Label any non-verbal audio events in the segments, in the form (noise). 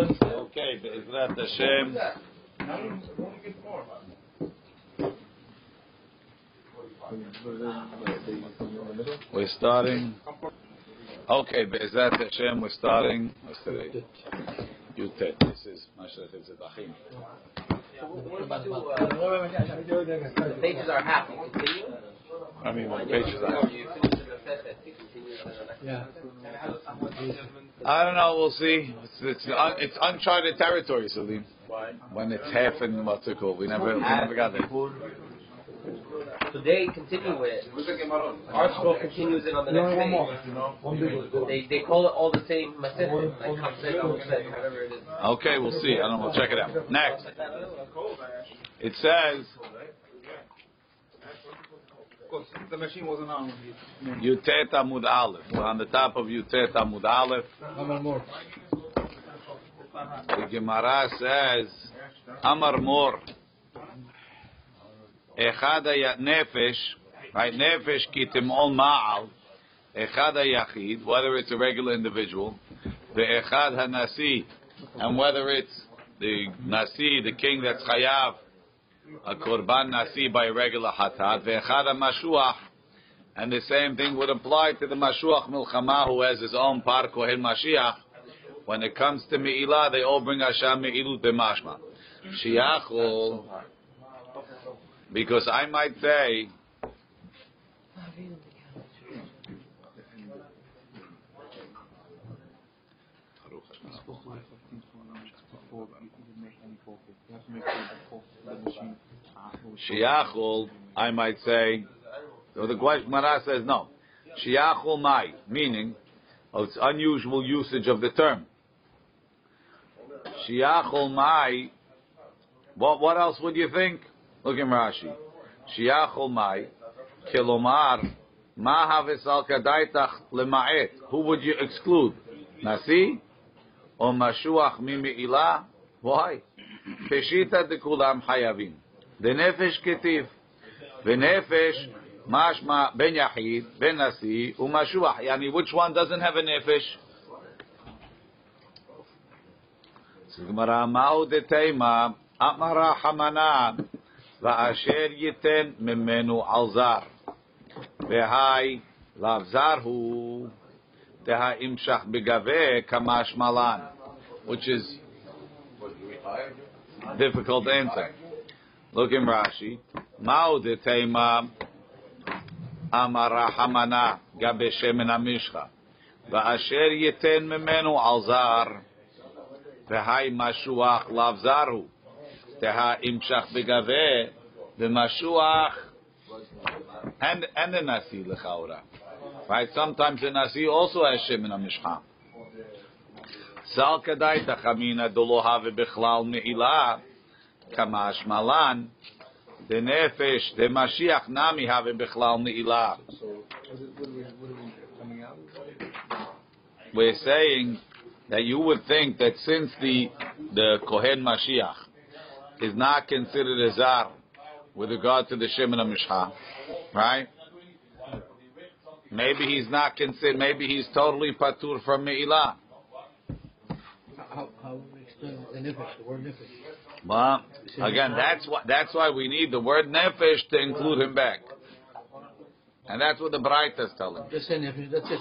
Okay, Be'ezrat Hashem. We're starting. Okay, Be'ezrat Hashem, we're starting. What's today? Yutet. This is Mashat Zedachim. The pages are half. I mean, what pages are? you finish the Masechet, you continue the next Yeah. I don't know. We'll see. It's it's, un, it's uncharted territory, Salim. Why? When it's half and what's it called? We never we never got there. So they continue it. Our scroll continues it on the next one page. One big They they call it all the same Masechet, like Hamsek, Hamsek, whatever it is. Okay, we'll see. I don't know. We'll check it out. Next, it says The machine wasn't on. Yutet Amud Aleph. We're on the top of Yutet Amud Aleph. The Gemara says, Amar Mor. Echad nefesh, right? Nefesh kitim ol ma'al. Echad hayachid, whether it's a regular individual. The echad hanasi, and whether it's the nasi, the king that's chayav, a korban nasi by regular hatat. The echad mashuach, and the same thing would apply to the mashuach milchama who has his own par kohen mashiach. When it comes to Me'ilah, they all bring Hashem Me'ilut b'mashma. Shiachol, because I might say, Shiachol, I might say, so the Gemara says no. Shiachol mai, meaning, oh, it's unusual usage of the term. Shiachol mai, what, what else would you think? Look in Rashi. Shiachol mai, kilomar, ma haves al kadaitach lema'et. Who would you exclude? Nasi? Or mashuach mimi'ilah? Why? Peshita de kulam hayavim. The nefesh ketiv. V'nefesh mashma ben yachid, ben nasi, umashuach. Yani, which one doesn't have a nefesh? Gemara, ma'u detema, amara hamana, va'asher yiten memenu alzar. V'hai lavzarhu, teha imshach begave kamash malan. Which is difficult to answer. Look in Rashi. Ma'u detema, amara hamana, gabe shemen amishcha. Va'asher yiten memenu alzar. והי משוח לאו זרו, תהה ימשך בגבה, ומשוח, and, and the nasi לכאורה. Right? Sometimes the Nasi also has shemen in Mishkan. Sal kadai tachamina meila kamash malan the nefesh the Mashiach nami have bechlal meila. So, we're saying that you would think that since the the Kohen Mashiach is not considered a zar with regard to the Shemin Mishcha, right? Maybe he's not considered. Maybe he's totally patur from Me'ilah. How, we explain the word nefesh? Well, again, that's why that's why we need the word nefesh to include him back, and that's what the Braita is telling. Just nefesh, that's it.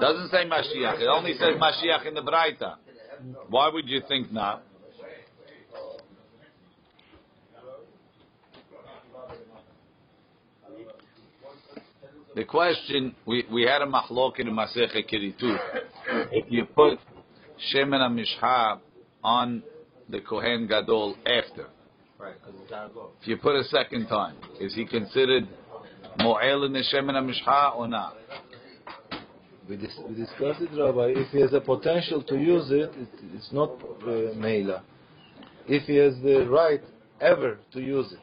Doesn't say Mashiach. It only says Mashiach in the Braita. Why would you think not? The question we, we had a machlok in Masechet Kiritut. If you put Shemen HaMishha on the Kohen Gadol after, Right, because it's not a go. if you put a second time, is he considered Mo'el in the Shemen HaMishha or not? We, dis- we discussed it, Rabbi. If he has a potential to use it, it it's not uh, Meila. If he has the right ever to use it,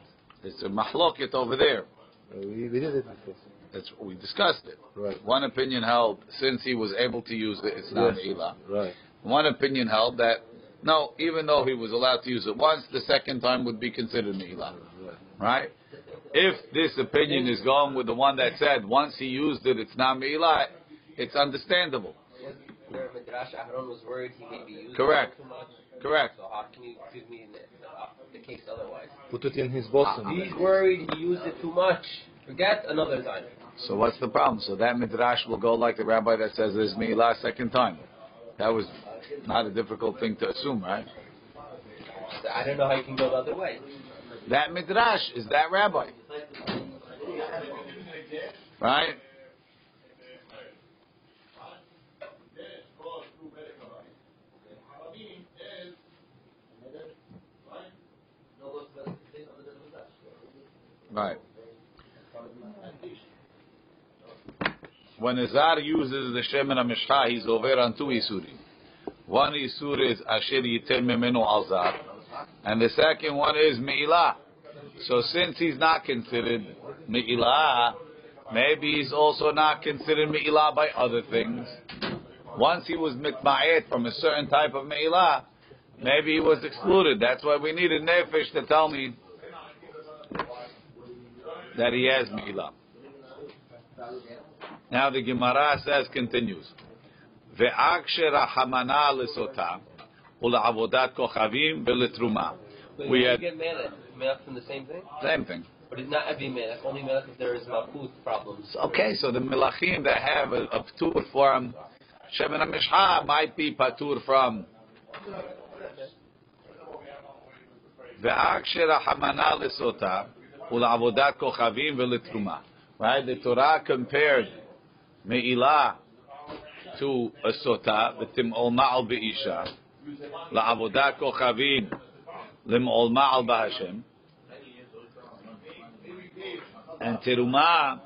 It's a mahloket over there. uh, we, we did it before. That's we discussed it. Right. One opinion held since he was able to use it, it's not Yes. Elah. Right. One opinion held that no, even though he was allowed to use it once, the second time would be considered Elah. Right. Right? If this opinion is going with the one that said once he used it, it's not Elah, it's understandable. Midrash Aaron was worried he may be using Correct. it too much. Correct. So how can you give me the, uh, the, the case otherwise? Put it in his bosom. He's worried he used it too much. Forget another time. So what's the problem? So that midrash will go like the rabbi that says there's me last second time. That was not a difficult thing to assume, right? I don't know how you can go the other way. That midrash is that rabbi, right? Right. When a Azar uses the Shem and he's over on two Isurim. One Isur is Asher Yitel Memenu Alzar, and the second one is Me'ilah. So since he's not considered Me'ilah, maybe he's also not considered Me'ilah by other things. Once he was Mitma'et from a certain type of Me'ilah, maybe he was excluded. That's why we needed Nefesh to tell me that he has Me'ilah. Now the Gemara says, continues, Ve'aksher hamana lesota ula'avodat kochavim ve'letruma. But We had get melech. Melech from the same thing? same thing. But it's not every melech. Only melech if there is malchut problems. Okay, so the melachim that have a, a patur from Shemin HaMishcha might be patur from Ve'aksher hamana lesota ula'avodat kochavim ve'letruma. Right? The Torah compared Me'ilah to a sota, v'tim'ol ma'al be'isha, la'avodat kochavim, lim'ol ma'al b'Hashem, and teruma,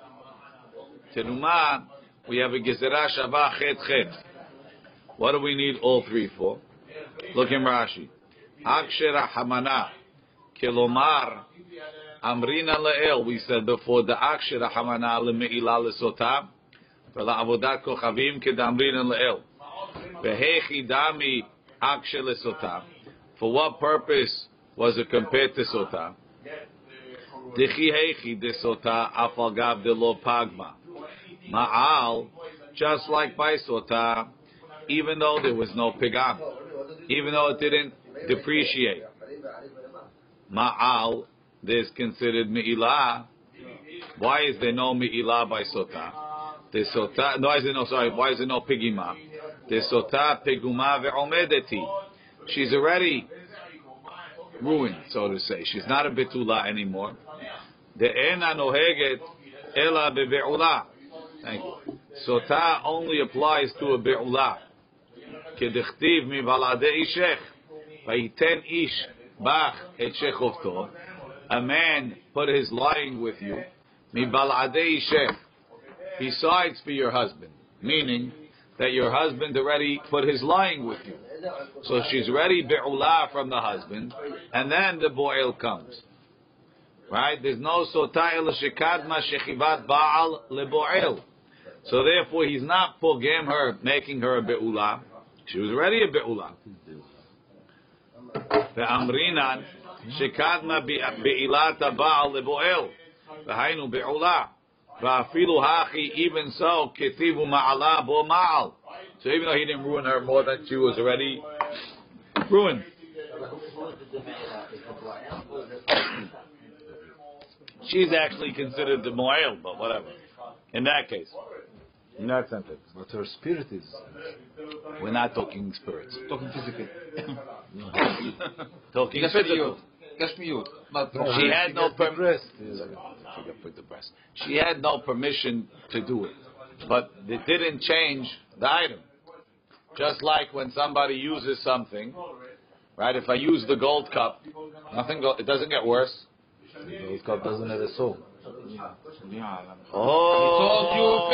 teruma, we have a gezerah shavah chet chet. What do we need all three for? Look in Rashi. Akshera hamana, kilomar, amrina le'el. We said before the akshera hamana le'me'ilah le'sota, ולעבודת כוכבים כדאמרינן לאל. והיכי דמי אקשה לסוטה. For what purpose was it compared to sota? דכי היכי דסוטה אף על גב דלא פגמה. Ma'al, just like by sota, even though there was no pigam, even though it didn't depreciate. Ma'al, this considered me'ilah. Why is there no me'ilah by sota? The sota, no, is there no, sorry, why is there no pigima? The sota piguma ve'omedeti. She's already ruined, so to say. She's not a betula anymore. The ena noheget ela bebe'ula. Thank you. Sota only applies to a be'ula. כדכתיב מבלעדי אישך, ויתן איש בך את שכבתו. A man put his lying with you, מבלעדי אישך, besides for your husband. Meaning that your husband already put his lying with you. So she's ready bi'ula from the husband, and then the boil comes. Right? There's no sota el shekadma shechivat ba'al leboel. So therefore he's not pogem her, making her a be'ula. She was already a be'ula. Ve'amrinan shekadma be'ilat ba'al leboel. V'hainu be'ula. Va'afilu hachi, even so, ketivu ma'ala bo ma'al. So even though he didn't ruin her more than she was already ruined. (coughs) She's actually considered the mo'el, but whatever. In that case. In that sentence. But her spirit is. We're not talking spirits. Talking physically. (coughs) Talking physical. Gashmiut. She had no permission. She had no permission to do it, but it didn't change the item. Just like when somebody uses something, right? If I use the gold cup, nothing. Go- it doesn't get worse. The gold cup doesn't have a soul. Oh, you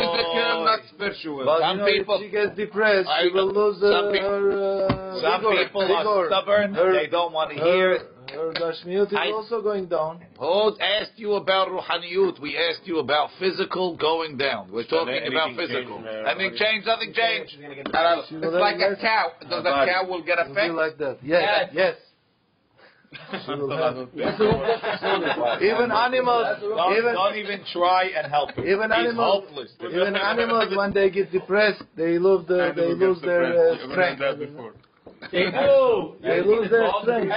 spiritual. But some you know, people, she gets depressed, I, she will lose some her, uh, some vigor, people vigor. are stubborn. Her, they don't want to hear. Her gashmiut is I- also going down. Who asked you about ruhaniyut? We asked you about physical going down. We're talking about physical. Anything changed? Nothing changed. She It's like a cow. The, the cow will get a It'll be fat. like that. Yes, Yes. (laughs) yes. She will have even animals, Don't, even don't even try and help him. even He's animals, hopeless. even animals when they get depressed, they lose the, they lose their uh, strength. They do. They lose their Dog strength.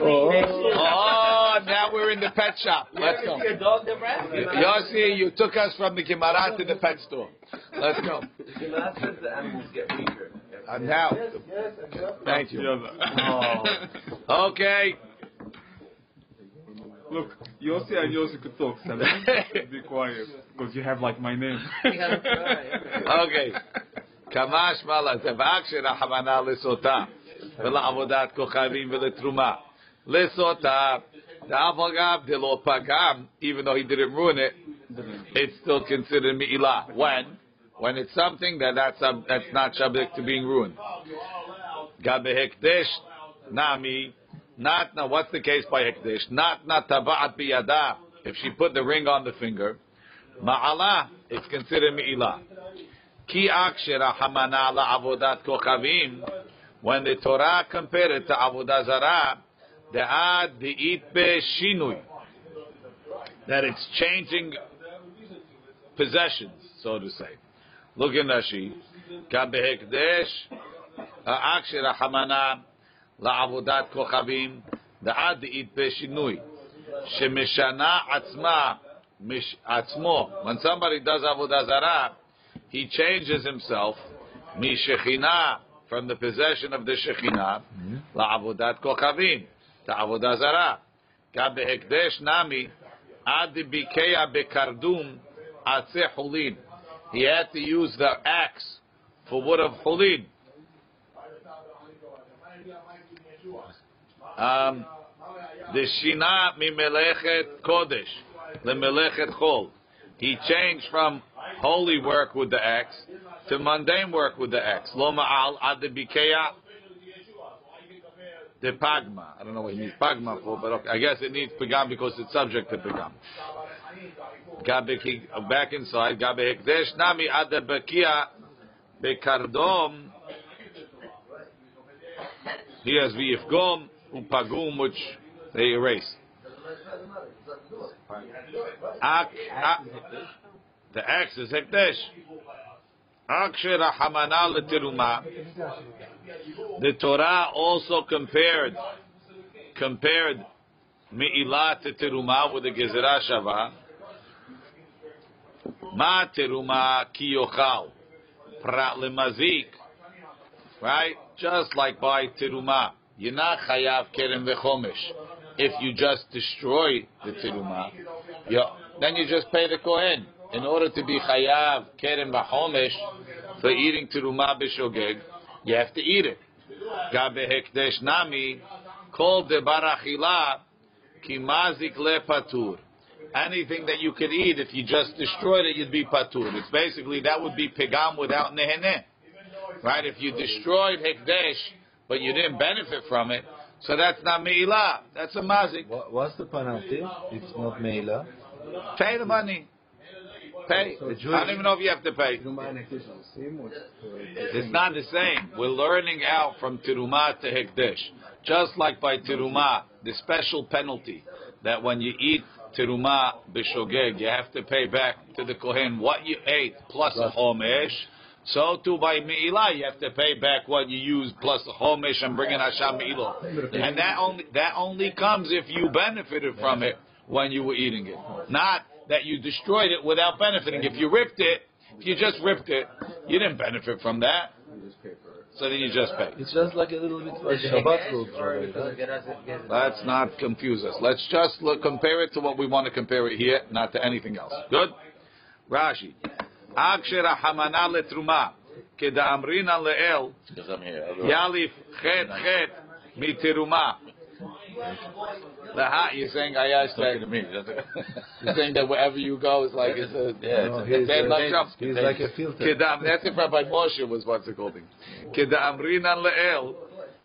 Oh. Oh, now we're in the pet shop. Let's You go. ever see a dog that runs? Yossi, you took us from the Gemara to the pet store. Let's go. the animals get weaker. And now, thank you. Oh. Okay. Look, Yossi and Yossi could talk. Sam. (laughs) Be quiet, because you have like my name. Okay. כמשמע לזבק שרחמנה לסוטה ולעבודת כוכבים ולתרומה. לסוטה, דאף אגב דלא פגם, even though he didn't ruin it, it's still considered me'ilah. When? When it's something that that's, um, that's not subject to being ruined. גם בהקדש, nami, not, now what's the case by הקדש? not not טבעת בידה, if she put the ring on the finger, ma'ala, it's considered me'ilah. Ki akshera hamana la'avodat kochavim, when the Torah compared it to avodah zarah, de'ad de'it shinui, that it's changing possessions, so to say. Look in Rashi. Kabehekdesh akshera hamana la'avodat kochavim, de'ad de'it shinui, shemeshana atzma, mish atzmo. When somebody does avodah zarah, he changes himself mishchina from the possession of the shechina la'avodat kochavim to avodah zarah. Ka behekdesh nami ad bekardum atzeh. He had to use the axe for wood of hulin. Um, the shina mi melechet kodesh le melechet chol. He changed from holy work with the axe to mundane work with the axe. Lo ma'al ad bikeya the pagma. I don't know what he needs pagma for, but okay. I guess it needs pagam because it's subject to pagam. Back inside. Gabe hekdesh nami ad bekia bekardom. He has v'yifgom upagum, which they erase. Ak, the axe is hekdesh. Akshera hamana letiruma. The Torah also compared compared me'ilah to teruma with the gezerah shava. Ma teruma ki yochal prat lemazik. Right, just like by teruma, you're not chayav kerem v'chomesh. If you just destroy the teruma, then you just pay the kohen. In order to be chayav kerem v'chomesh for eating teruma b'shogeg, you have to eat it. Gabe hekdesh nami, kol de barachila, ki mazik le. Anything that you could eat, if you just destroyed it, you'd be patur. It's basically, that would be pegam without neheneh. Right? If you destroyed hekdesh, but you didn't benefit from it, so that's not meila. That's a mazik. What, what's the penalty? It's not meila. Pay the money. Pay. I don't even know if you have to pay. It's not the same. We're learning out from Tirumah to Hekdesh. Just like by Tirumah, the special penalty that when you eat Tirumah Bishogeg, you have to pay back to the Kohen what you ate plus a Homesh. So too by Me'ilah, you have to pay back what you used plus the Homesh and bring in Hasham Me'ilah. And that only, that only comes if you benefited from it when you were eating it. Not that you destroyed it without benefiting. If you ripped it, if you just ripped it, you didn't benefit from that. So then you just pay. It's just like a little bit like Shabbat rules. Let's not confuse us. Let's just look, compare it to what we want to compare it here, not to anything else. Good? Rashi. Akshera hamana letruma. Keda'amrina le'el. Yalif chet chet mitiruma. Laha, you're saying I asked that. You're saying that wherever you go is like it's a No, it's he's, a bad luck uh, jump. he's like a filter. Kedam, that's if Rabbi Moshe was what's it called? Kedamrina le'el.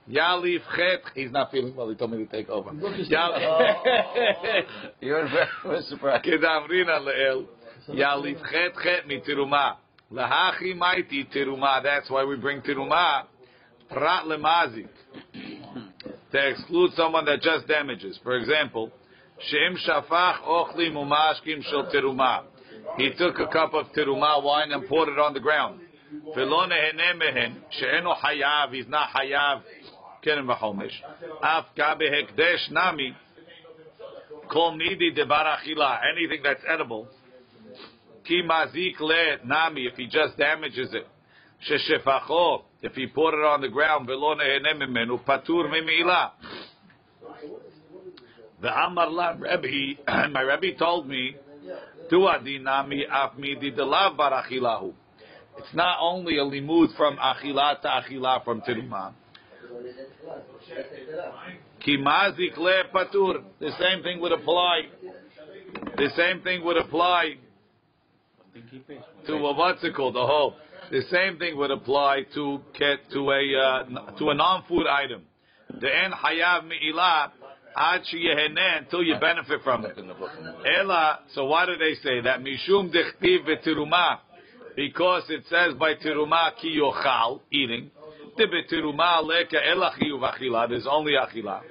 Yalif chet. He's not feeling well. He told me to take over. (laughs) You're very surprised. Kedamrina le'el. Yalif chet chet mitiruma. Lahachi mighty tiruma. That's why we bring tiruma. Prat lemazik. To exclude someone that just damages. For example, Shem shafach ochli mumashkim shel teruma. He took a cup of teruma wine and poured it on the ground. V'lo nehene mehen, she'eno hayav, he's not hayav, anything that's edible. Ki mazik le nami, if he just damages it. Sheshefacho, if he poured it on the ground, v'lo nehene mimenu, patur mimilah. The Amar La Rebbe, (clears throat) my Rebbe told me, Tu adinami af midi delav bar achilahu. It's not only a limud from achila to achila from teruma. Ki mazik le patur. The same thing would apply. The same thing would apply to a what's it called? The whole. The same thing would apply to to a uh, to a non-food item. The en hayav mi'ilah ad sheyeheneh until you benefit from it. Ela. So why do they say that? Mishum dechtiv v'tiruma. Because it says by tiruma ki yochal eating. Tiruma leka ela chiyuv achila. There's only achila.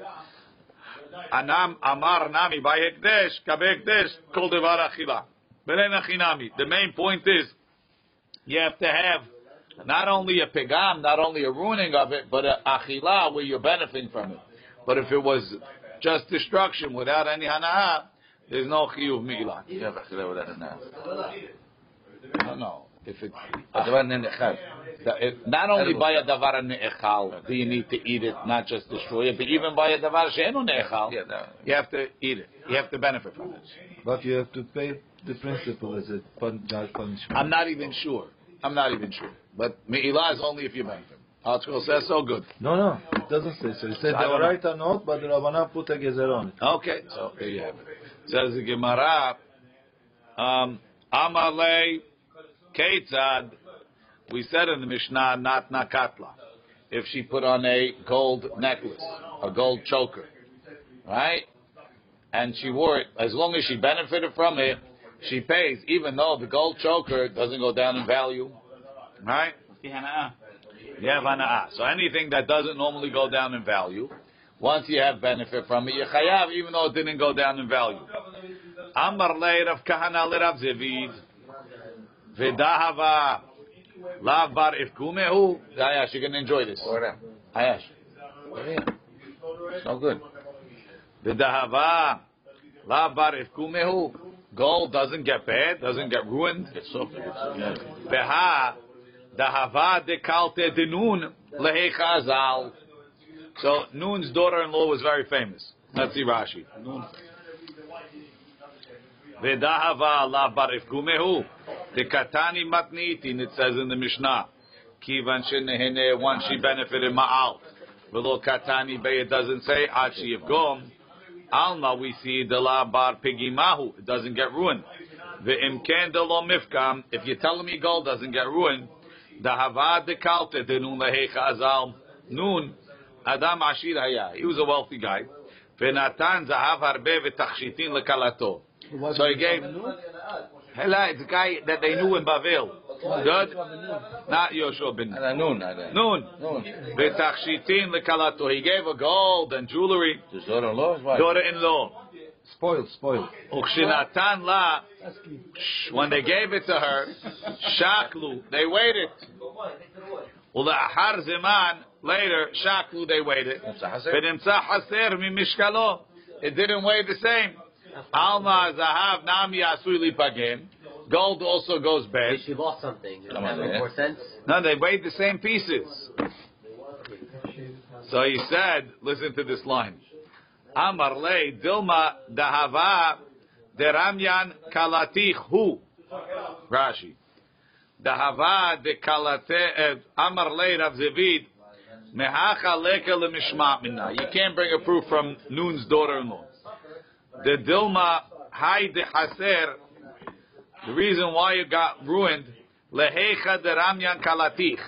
Anam amar nami by hekdesh kabekdesh kol devar achila. The main point is you have to have not only a pigam, not only a ruining of it, but a achila where you're benefiting from it. But if it was just destruction without any hana'ah, there's no chiyuv mi'ilah. You have achila without hana'ah. No, no. If it's not only by a davar ne'echal do you need to eat it, not just destroy it, but even by a davar she'enu ne'echal, you have to eat it. You have to benefit from it. But you have to pay the principle as a punishment. I'm not even sure. I'm not even sure. But me'ilah is only if you benefit. Article says so good. No, no, it doesn't say so. It says I the don't know. Oraita not, but the Rabbanah put a gezer on it. Okay, so there you have it. Says the Gemara, um, Amalei Ketzad, we said in the Mishnah, not Nakatla. If she put on a gold necklace, a gold choker, right? And she wore it, as long as she benefited from it, she pays, even though the gold choker doesn't go down in value, right? You have hana'ah. So anything that doesn't normally go down in value, once you have benefit from it, you chayav, even though it didn't go down in value. Amar le Rav Kahana le Rav Zevid, v'dahava lav bar ifkumehu. Ayash, you're going to enjoy this. Ora. Ayash. It's no good. V'dahava lav bar ifkumehu. Gold doesn't get bad, doesn't get ruined. It's soft. It's, yeah. Beha dahava dekalte denun lehechazal. So Nun's daughter-in-law was very famous. Let's see Rashi. Vedahava la barifkumehu. The katani matnitin, it says in the Mishnah. Kivan shenehene, once she benefited ma'al. Velo katani be, it doesn't say, ad sheyivgom. Alma, we see the la bar pigimahu. It doesn't get ruined. Ve'imken de lo mifkam. If you're telling me gold doesn't get ruined, dahava de kalte de nun lehecha azal. Nun, Adam Ashir Haya. He was a wealthy guy. Venatan zahav harbe v'tachshitin lekalato. So he gave. Hela, it's a guy that they knew in Bavel. Good? Not Yoshua bin. Ala nun, ala. Nun. Nun. V'tachshitin lekalato. He gave a gold and jewelry. His daughter-in-law is wife. Daughter-in-law. Spoiled, spoiled. Ukshinatan la. When they gave it to her, shaklu. They waited. Ula'ahar zeman. Later, shaklu. They waited. ונמצא חסר ממשקלו. It didn't weigh the same. Alma zahav nami asui lipagem. Gold also goes bad. She lost something, does that make more sense? No, they weighed the same pieces. So he said, listen to this line. Amar le dilma dahava deramyan kalatich hu. Rashi. Dahava de kalate eh, Amar le Rav Zevid mehacha leka lemishma minna. You can't bring a proof from Nun's daughter-in-law. The dilma hay de haser. The reason why it got ruined lehecha deramyan kalatich.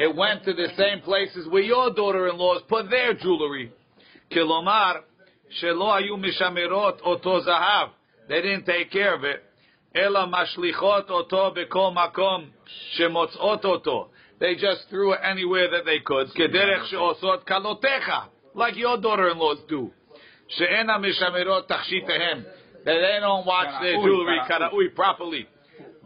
It went to the same places where your daughter-in-laws put their jewelry. Kilomar, shelo ayu mishamirot oto zahav. They didn't take care of it. Ela mashlichot oto bekol makom shemotzot oto. They just threw it anywhere that they could. Kederech sheosot kalotecha. like your daughter-in-laws do she'ena mishamirot tachshitahem, that they don't watch their jewelry karaui properly.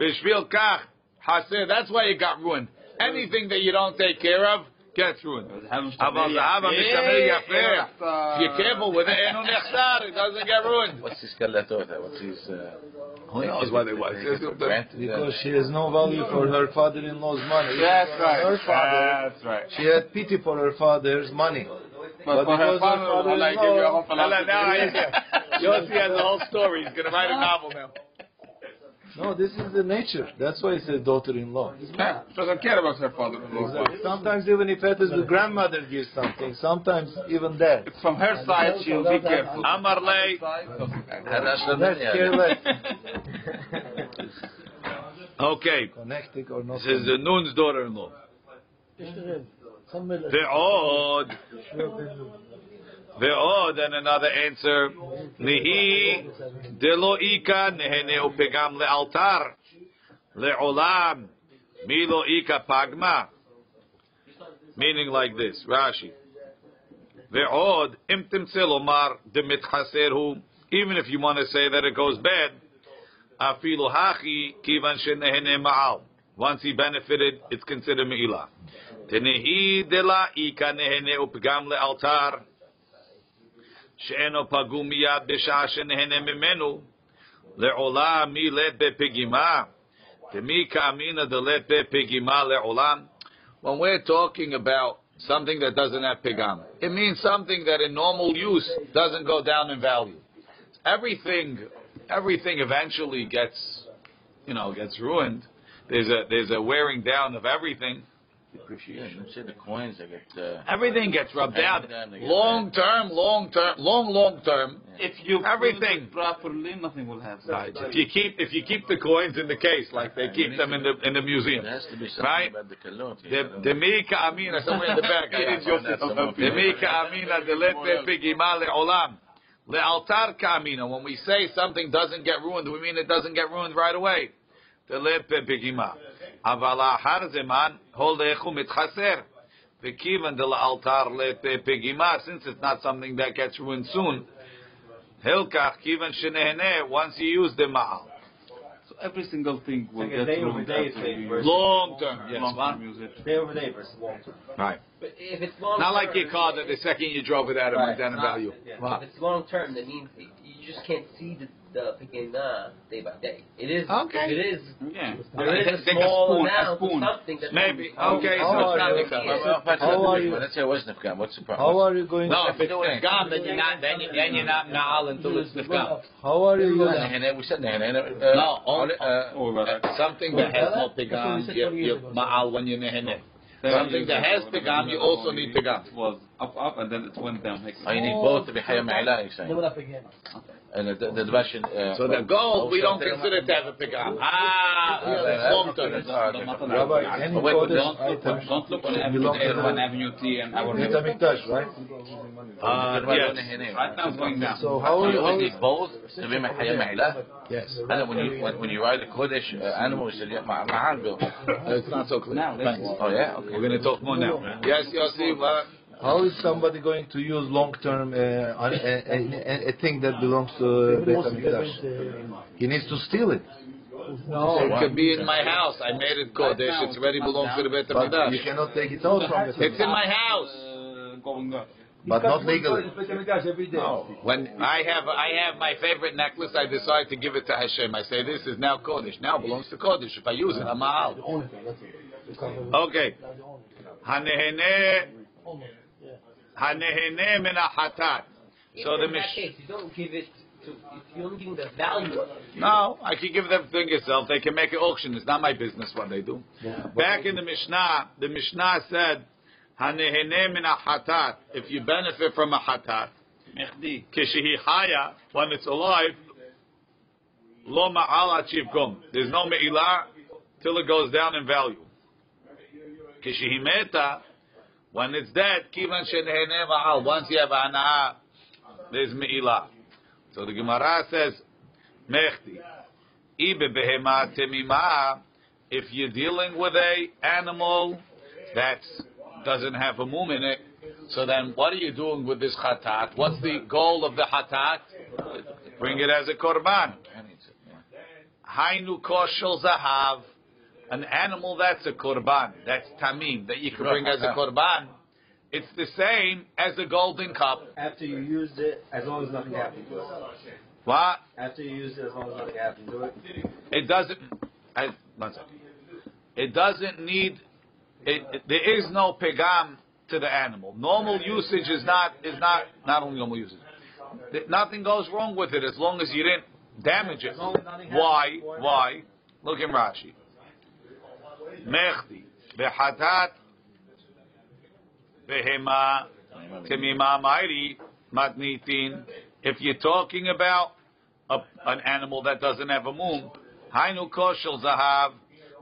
Bishvil kach haser, that's why it got ruined. Anything that you don't take care of gets ruined. Aval zahava mishamer yafer, if you're careful with it, enu nechsar, it doesn't get ruined. What's his galetota? What's his... Who knows what it was? Because she has no value for her father-in-law's money. That's right. Her father, That's right. She had pity for her father's money. But, but her father will like give you a whole philosophy. Now I. Yossi has a whole story. He's going to write a novel now. No, this is the nature. That's why it's a daughter-in-law. Yeah, doesn't care about her father-in-law. Exactly. Sometimes even if it is the grandmother gives something, sometimes even that. It's from her side, she'll be careful. Amar lei. Okay. Connecting or not. This is the nun's daughter-in-law the odd and another answer. Nihi delo ika neheneu pegam le'altar. Le'olam. Milo pagma. Meaning like this, Rashi. Ve'od, im Even if you want to say that it goes bad, afilu hachi kivan she'nehene ma'al. Once he benefited, it's considered me'ilah. Tenehi ika nehene upgam mimenu. Mi lepe de lepe. When we're talking about something that doesn't have pigam, it means something that in normal use doesn't go down in value. Everything, everything eventually gets, you know, gets ruined. There's a there's a wearing down of everything. Depreciation. You said the coins they get. Uh, Everything gets rubbed out. Everything gets- Long term, long term, long long term. If you Everything. properly, nothing will happen. Right. If you keep if you keep the coins in the case, like they keep them in the in the museum, There has to be something right? about the kalot. The the mika amina somewhere in the back. (laughs) Yeah, that's the one. Mika amina the lepe pigima leolam lealtar kamina. When we say something doesn't get ruined, we mean it doesn't get ruined right away. The lepe pigima. Avala har zeman holechu mitchaser. V'kivan de laaltar lepe pigima. Since it's not something that gets ruined soon. Hilkach kivan shenehene. Once you use the ma'al. So every single thing will Like get day over ruined day after thing you versus- use Long term. it. Yes. Long term use it. Day over day versus long term. Right. But if it's long Not term, like your car that the second you drove it out of Right, down value. yeah. Wow. If it's long term, that means you you just can't see the the pigina day by day. It is Okay. It is Yeah. there is a Take a small spoon, a amount spoon. of something that Maybe. Okay, how so are you- Nifgam. Yeah. Well, if How are you- Let's say it was Nifgam. What's the problem? How are you going No, to if it's nifgam, then you're not. Then, you, then you're not na'al until it's nifgam. How are you going Nehene, we said nehene. uh, No, only, uh, Oh, Something that has no pigam, you, you ma'al when you're nehene. Something that has pigam, you also need pigam. It up, up, and then it went down. Like, oh, you need both to be hayam me'ila, you're saying. Never up again. And the, the, the Dvashin, uh, So the gold, we don't consider to have a pigam. Ah, Yeah, long term. Rabbi, any Wait, but Kodesh don't item Don't look on Avenue A, on the Avenue T, and our Beit HaMikdash, right? Uh, yes. Right now it's going down. So how So are you you? always need both to be hayam me'ila. Yes. And when you when, when you ride a Kodesh uh, animal, you said yeah, ma- ma'al go. It's not so clear. Now. Oh yeah, okay. We're going to talk more now. Yes, Yossi. what? How is somebody going to use long-term uh, a, a, a, a thing that belongs to Beit HaMikdash? He needs to steal it. No, It could be in my house. I made it Kodesh. It already belongs to the Beit But you cannot take it out from the It's in my house. Uh, going up. But not legally. When I have I have my favorite necklace, I decide to give it to Hashem. I say this is now Kodesh. Now it belongs to Kodesh. If I use it, I'm out. Only thing, that's it. Okay. Hanehene Hanehene min hatat. So the in mish. case, you don't give it to. You're only giving the value. No, I can give them thing itself. They can make an auction. It's not my business what they do. Back in the Mishnah, the Mishnah said, "Hanehene min hatat." If you benefit from a hatat, Mehdi. kishihi haya, when it's alive, lo ma'ala chivkom. There's no me'ilah till it goes down in value. Kishihi meta, when it's dead, kivan shenehene ma'al. Once you have anah, there's me'ilah. So the Gemara says, mechti. Ibe behema temima. If you're dealing with a animal that doesn't have a mum in it, So then, what are you doing with this hatat? What's the goal of the hatat? Bring it as a korban. Hainu koshel zahav, an animal that's a korban, that's tamim, that you can bring as a korban. It's the same as a golden cup. After you used it, as long as nothing happened to it. What? After you used it, as long as nothing happened to it. It doesn't. I, one second. It doesn't need. It, it- there is no pegam to the animal. Normal usage is not is not not only normal usage. Th- Nothing goes wrong with it as long as you didn't damage it. As long as nothing happened Why? Why? Look in Rashi. Mairi matnitin. If you're talking about a, an animal that doesn't have a moon, hainu koshel zahav,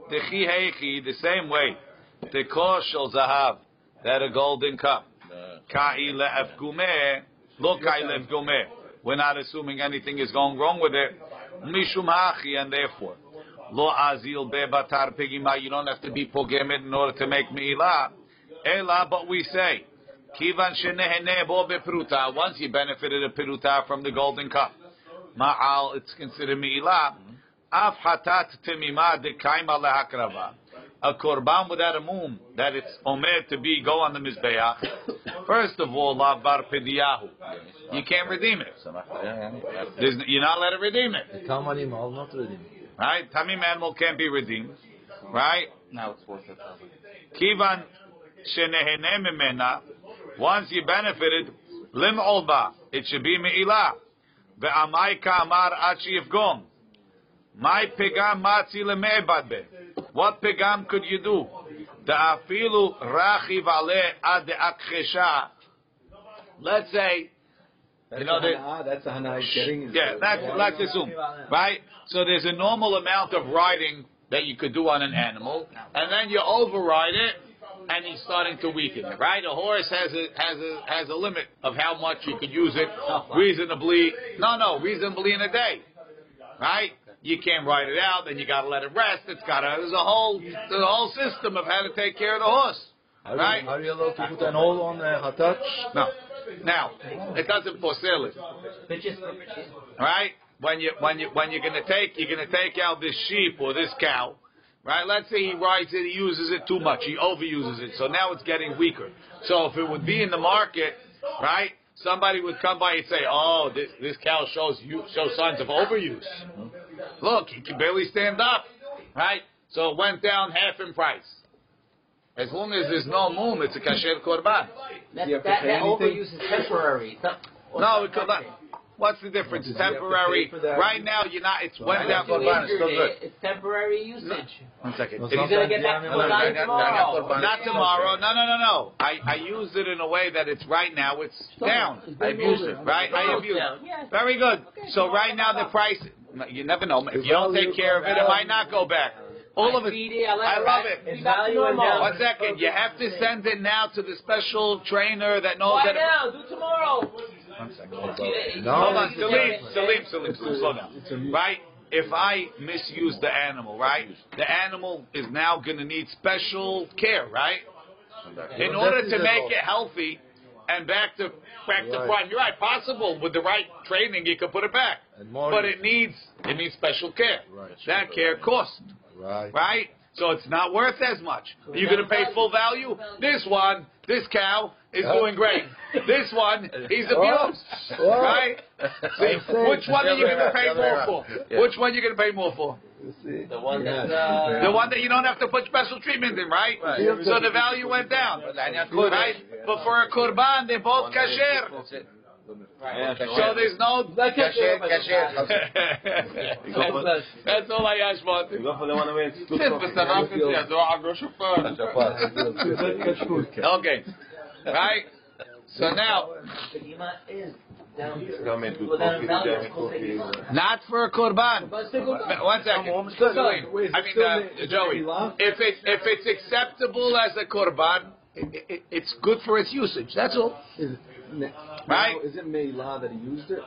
the same way, the koshel zahav, that a golden cup. We're not assuming anything is going wrong with it. And therefore, lo azil bebatar pigima, you don't have to be pogemet in order to make me'ilah. Ela, but we say, kivan shenehene bo bepruta, once you benefited a peruta from the golden cup, ma'al, it's considered me'ilah. Af hatat temima dekaima lehakrava. A korban without a mum, that it's omer to be, go on the mizbeach. First of all, la bar pediyahu. You can't redeem it. There's, you're not allowed to redeem it. The Tam animal not redeemed. Right? Tamim animal can't be redeemed. Right? Now it's worth it. Kivan shenehene mimena. Once you benefited, lim olba. It should be me'ilah. Ve'amai ka'amar achi yifgom. My pegam matzi leme'ebad be. What pegam could you do? Da'afilu rachiv aleh ad. Let's say, That's You know, hana, that's a hana getting. yeah, that's, let's assume, right? So there's a normal amount of riding that you could do on an animal, and then you override it, and he's starting to weaken it, right? A horse has a has a has a limit of how much you could use it reasonably. No, no, reasonably in a day, right? You can't ride it out, then you got to let it rest. It's got to. There's a whole there's a whole system of how to take care of the horse, Are, right? you, are you allowed to put an hole on a hatat? No. Now, it doesn't posel it. Right? When you when you when you're gonna take you're gonna take out this sheep or this cow, right? Let's say he rides it, he uses it too much, he overuses it, so now it's getting weaker. So if it would be in the market, right? Somebody would come by and say, "Oh, this this cow shows you shows signs of overuse. Look, he can barely stand up, right? So it went down half in price. As long as there's no moon, it's a kasher korban. That, you have to that, that overuse is temporary. It's not- No, it could. What's the difference? Do you have to Temporary. pay for that? Right now, you're not. It's went Once down. you Korban is still good. it's temporary usage. One second. No, It's You're gonna get that Sometimes full the line animal- tomorrow. not tomorrow. No, no, no, no. I, I used it in a way that it's right now. It's down. I been abused moving. it. Right? I abused down. it. Very good. So right now the price. You never know. If you don't take care of it, it might not go back. All of it. I let I it love it. It's back to value went normal. One second. You have to send it now to the special trainer that knows oh, Why that. now? Do tomorrow. No, Hold on, Salim, Salim, Salim, Salim, slow down. Right? If I misuse the animal, right? The animal is now going to need special care, right? In order to make it healthy and back to back to Right. prime. You're right. Possible with the right training, you can put it back. But it needs it needs special care. That care costs, Right. right? So it's not worth as much. Are You're going to pay full value. This one, this cow is Yeah. doing great. This one, he's What? abused, What? right? See, which one are you going to pay The other way more for? Yeah. Which one are you going to pay more for? See? The one Yes. that's uh, The one that you don't have to put special treatment in, right? Right. So the value went down, right? But for a korban, they're both kasher. That's it. So there's no. Kasher, kasher. That's all I asked for. (laughs) Okay, right? So now, Pegima is down. Come into Well, then coffee, value then is called coffee. Pegima. not for a korban. But still go back. One second, Salim. Wait, is it I mean, uh, ma- is it Joey. If it if it's acceptable as a korban, it, it, it's good for its usage. That's all. Is, Right? now, Is it Meilah that he used it?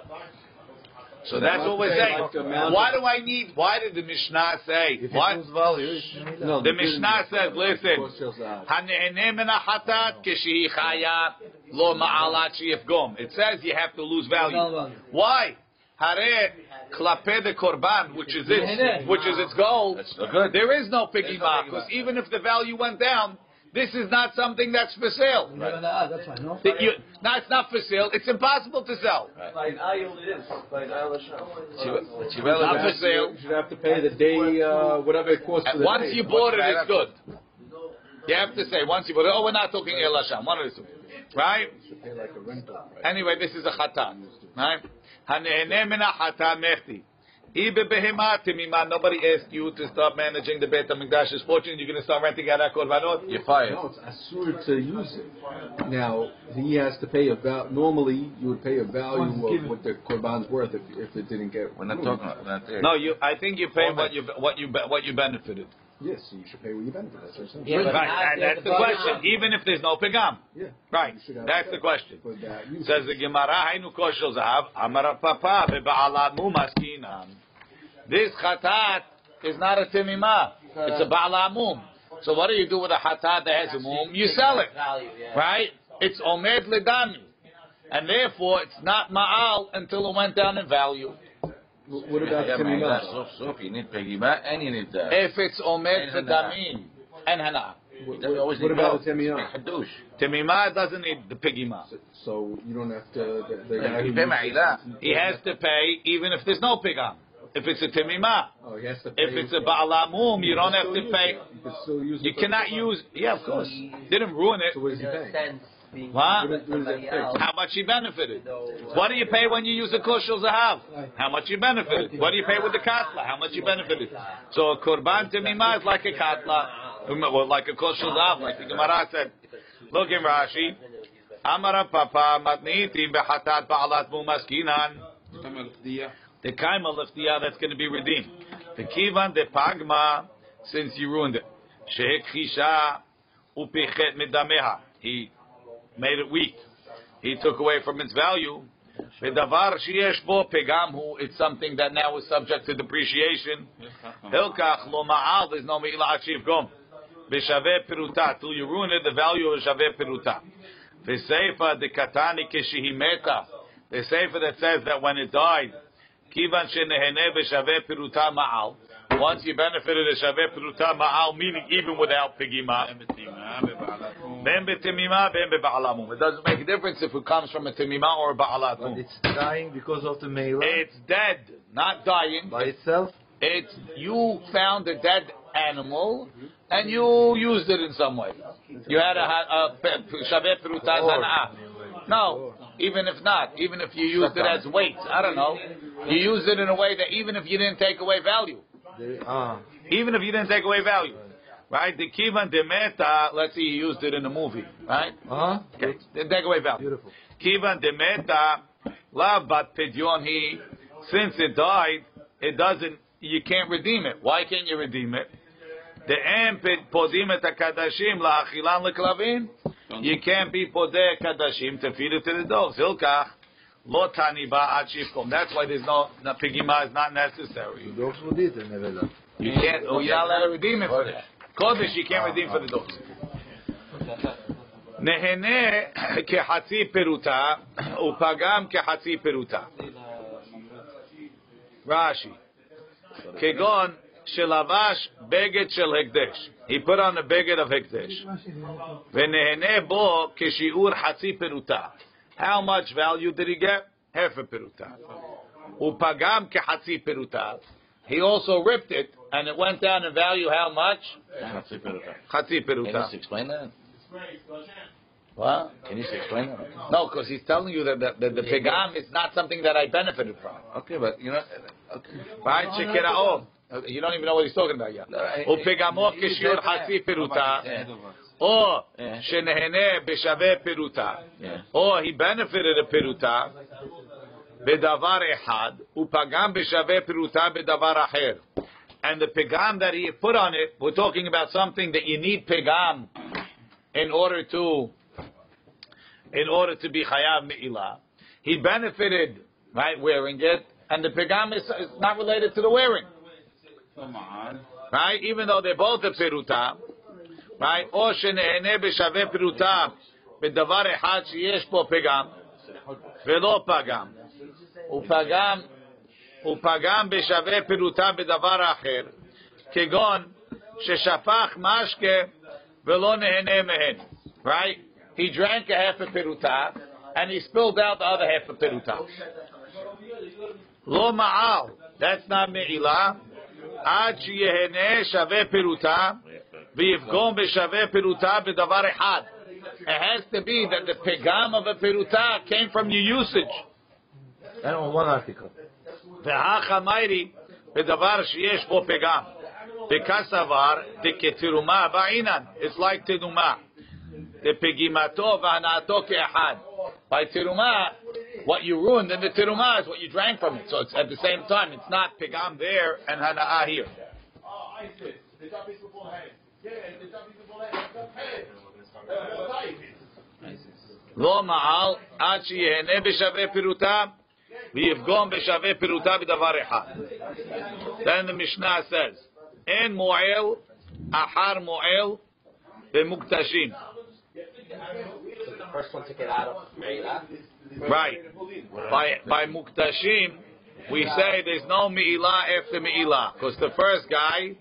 So that's what we're saying. Like Why do I need? Why did the Mishnah say? If What? it lose value, No, The Mishnah says, listen, Kos shel zahav. "Hanehene min hatat kishehi chaya lo ma'alat sheyifgom." It says you have to lose value. Why? Hare klape the korban, which is its, which is its goal. That's good. There is no There's no piggyback because even if the value went down, this is not something that's for sale. Ah, that's fine, no? That you, no, it's not for sale. It's impossible to sell. By an it is. By an ayil Hashem. It's Not for sale. You should have to pay the day, uh, whatever it costs for the Once day. you bought it, it's good. You have to say once you bought it. Oh, we're not talking El Hashem. One of the two, right? Pay like a rental. Anyway, this is a chatan, right? Hanehene min hatan mechti. Ibe behema timima. Nobody asked you to start managing the Beit Hamikdash's fortune. You're going to start renting out that korbanot. You're fired. No, it's asur to use it. Now he has to pay a value. Normally, you would pay a value of what the korban's worth if, if it didn't get. We're not ruined. talking about that. No, you. I think you pay what you what you what you benefited. Yes, so you should pay what you benefit. That's what I'm saying. Yeah, but Right, not and the that's the question. Even if there's no pigam, Yeah. right? You should have That's the question. That. Says the Gemara, Hainu koshel zahav, amara papa, beba'alat mumaskinan. This chatat is not a timimah. It's a ba'ala mum. So what do you do with a chatat that has a mum? You sell it, right? It's omed ledami. And therefore, it's not ma'al until it went down in value. What about Yeah, Timimah? so, so you need piggyback and you need that. If it's omed And ledamim and hana. What, You always what about the Timimah? Hadush. Timimah doesn't need the pigima. So you don't have to. The, the guy You who pay uses- Ma'ila. He has to pay even if there's no pigam. If it's a timimah. Oh, he has to pay. If it's a ba'ala mum, you don't have to pay. You can still use it You cannot use. Yeah, of course. Didn't ruin So it. what is he paying? What? What is- what is that somebody fixed? else, How much he benefited? What do you pay when you use a koshel zahav? How much you benefited? What do you pay with the katla? How much you benefited? So a korban temimah is like a katla, um, well, like a koshel zahav, like the Gemara said. Look in Rashi. Amara papa matniti behatat ba'alat mumaskinan. The kaima leftiya that's going to be redeemed. The kivan de pagma, since you ruined it. Shehekhisha upichet midameha. He made it weak. He took away from its value. Bedavar sheyesh bo pegamhu. It's something that now is subject to depreciation. Hilkach lo ma'al. There's no me'ilah achiv gom. B'shaveh peruta. Till you ruin it, the value is shaveh peruta. V'seifa de katani keshihi meta. The seifa that says that when it died, kivan shenehene b'shaveh peruta ma'al. Once you benefited a shaveh peruta ma'al, meaning even without pigima. Ben betimima, ben beba'alamum. It doesn't make a difference if it comes from a timima or a But it's dying because of the mela It's dead, not dying. by itself. It's you found a dead animal and you used it in some way. You had a, a, a shaveh peruta zana'ah. No, even if not, even if you used it as weight, I don't know. You used it in a way that even if you didn't take away value, There- ah, even if you didn't take away value, right? The kivan demeta, let's say you used it in a movie, right? uh-huh. Okay, didn't take away value. Beautiful. Kivan demeta, la bat pidyon he, since it died, it doesn't, you can't redeem it. Why can't you redeem it? The em podim et kadashim la achilan leklavim. You can't be podeh kadashim to feed it to the dogs. Hilkach lo tani ba ad shifkom. That's why there's no, no pigima is not necessary. The dogs would eat the nevela. You can't, oh, you're not allowed to redeem it for that. Kodesh, you can't redeem for the dogs. נהנה כחצי פירוטה ופגם כחצי פירוטה. רש"י, כגון שלבש בגד של הקדש. He put on a בגד of הקדש. ונהנה בו כשיעור חצי פירוטה. How much value did he get? Half a perutav. Upagam kehatzi perutav. He also ripped it, and it went down in value. How much? Hatsi perutav. Chatzi perutav. Can you explain that? What? Can you explain that? No, because he's telling you that the, the, the pegam is not something that I benefited from. Okay, but you know, okay. Right, check it out. You don't even know what he's talking about yet. Upegamoh kishur hatsi perutav. Oh, or shenehene b'shaveh peruta, or oh, he benefited a peruta b'davar ehad, upagam b'shaveh peruta b'davar acher. And the pegam that he put on it, we're talking about something that you need pegam in order to in order to be chayav me'ilah. He benefited right wearing it, and the pegam is, is not related to the wearing. Right, even though they're both a peruta. או שנהנה בשווה פירוטה בדבר אחד שיש בו פגם, ולא פגם. הוא פגם, הוא פגם בשווה פירוטה בדבר אחר, כגון ששפך משקה ולא נהנה מהן, right? He drank a half a פירוטה, and he spilled out the other half a פירוטה. לא מעל, that's not מעילה, עד שיהנה שווה פירוטה, ויפגום בשווה פירוטה בדבר אחד. It has to be that the pegam of a peruta came from your usage. And on one article. the בדבר שיש בו פגם. וכסבר דכתרומה בעינן. It's like תרומה. דפגימתו והנאתו כאחד. By tiruma, what you ruined in the tiruma is what you drank from it. So it's at the same time, it's not pegam there and hana'ah here. לא מעל עד שיהנה בשווה פירוטה ויפגום בשווה פירוטה בדבר אחד. Then the Mishnah says, אין מועל אחר מועל במוקטשים. The first one to get out of Meila. Right. By, by muktashim, we say there's no me'ilah after me'ilah. Because the first guy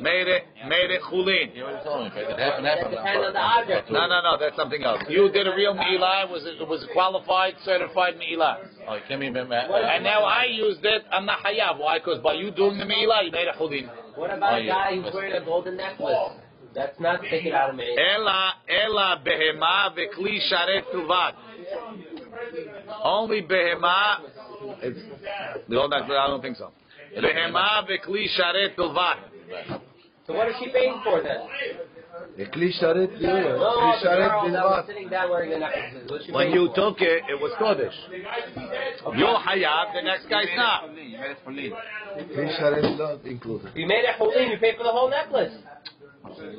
made it, made it chulin. You already told me, if I could happen, happen. Depends on the object. No, no, no, that's something else. You did a real me'ilah, it was it was a qualified, certified me'ilah. Oh, you can't even. And now I used it, I'm not hayav. Why? Because by you doing the me'ilah, you made a chulin. What about Oh, a guy who's wearing a golden necklace? That's not taken out of me. Ela, ela behema v'kli sharet tuvad. Only behema, it's, no, that- I don't think so. Behema v'kli sharet tuvad. So what is she paying for then? When you took it, it was kodesh. You're hayav, the next guy's not. You made it for included. You made it for. You paid for the whole necklace.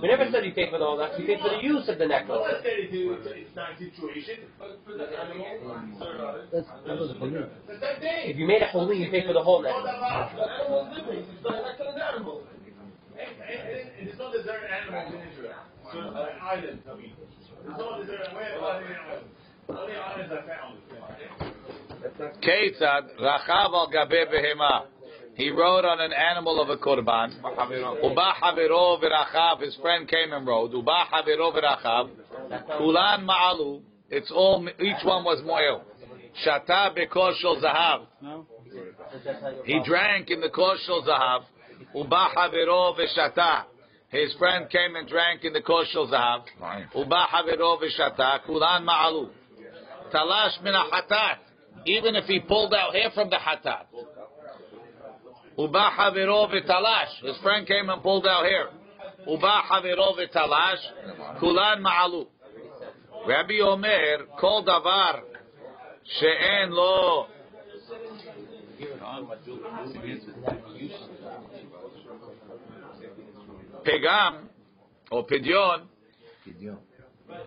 We never said you paid for the whole necklace. You paid for the use of the necklace. That's. If you made a holy, you paid for the whole necklace. Ketzad, rachav al gabe behema. He rode on an animal of a korban. Uba havero v'rachav. His friend came and rode. Uba havero v'rachav. Kulan ma'alu. It's all. Each one was moel. Shata bekor shel zahav. He drank in the kor shel zahav. Uba havero v'shata. His friend came and drank in the kor shel zahav. Uba havero v'shata. Kulan ma'alu. Talash min hatat. Even if he pulled out hair from the hatat. Uba haviro v'talash. His friend came and pulled out hair. Uba haviro v'talash. Kulan ma'alu. Rabbi Omer, kol davar she'en lo pegam or pidyon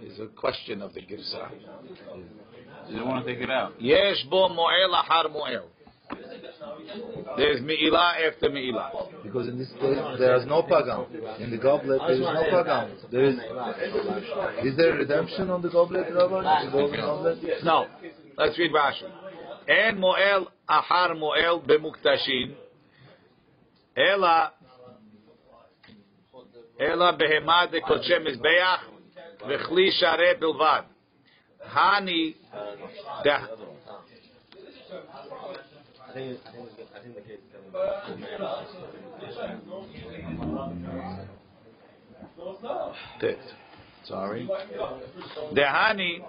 is a question of the girsa. You don't want to take it out. Yesh bo mo'el ahar mo'el. There's me'ilah after me'ilah. Because in this case there is no pagam. In the goblet there is no pagam. There is is there redemption on the goblet, Rabbi? The golden goblet? No. Let's read Rashi. En mo'el ahar mo'el b'muktashin. Ela ela behema de kodshe mizbeach v'chli sharet bilvad. Hani da Tit. Sorry. Dehani,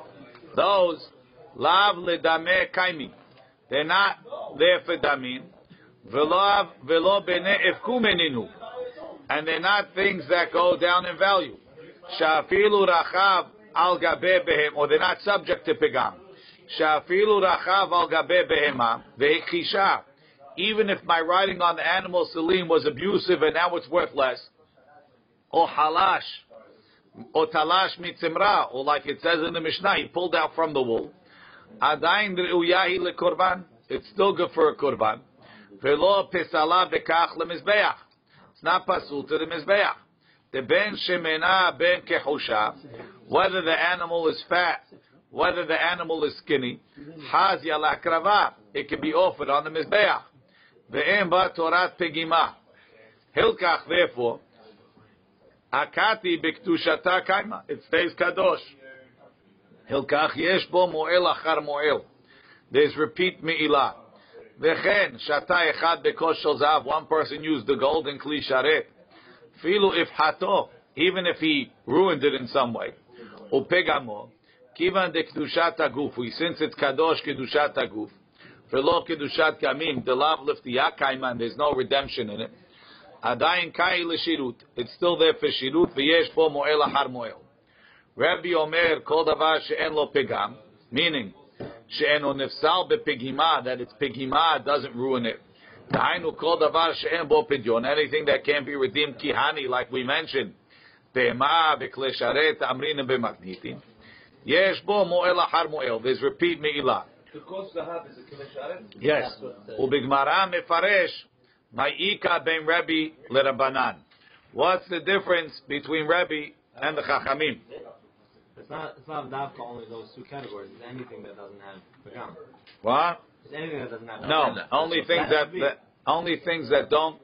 those lav ledame kaimi. They're not there for damin. Velo velo bene efku meninu. And they're not things that go down in value. Shafilu rachav al gabe behem, or they're not subject to pegam. Shafilu rachav al gabe behema ve'ikisha. Even if my riding on the animal salim was abusive and now it's worth less, or halash, or talash mitzimra, or like it says in the Mishnah, he pulled out from the wool. Adain re'uyahi lekorban. it's still good for a korban. Velo pisala bekach lemizbeach. It's not pasul to the. The ben shemena ben kehusha, whether the animal is fat, whether the animal is skinny, haz yalakrava, it can be offered on the mizbeach. Ve'em ba torat pegima. Hilkach, therefore, akati biktushata kaima. It stays kadosh. Hilkach yesh bo mo'el achar mo'el. There's repeat me'ilah. Vechen shata echad bekoshel zav. One person used the golden kli sharet. Filu if hato, even if he ruined it in some way. Upegamo. Kivan de kedushat aguf. Since it's kadosh kedushat aguf. Velo kedushat kamim. The lav liftiya kaiman. There's no redemption in it. Adayin kai l'shirut. It's still there for shirut. V'yesh bo mo'el ahar mo'el. Rabbi Omer kol davar she'en lo pegam. Meaning, she'eno nifsal bepigima, that it's pigima doesn't ruin it. Dainu kol davar she'en bo pidyon. Anything that can't be redeemed kihani, like we mentioned. Be'ema, be'kle sharet, amrin, be'magnitin. Yesh bo mo'el ahar mo'el. There's repeat me'ilah. Because the hab is a kivasharet. Yes. Ubigmara mefaresh ma'ika ben Rabbi lerabanan. What's the difference between Rabbi and the Chachamim? It's not, it's not davka only those two categories. It's anything that doesn't have pagam. What? It's anything that doesn't have No, only things that, that only things that don't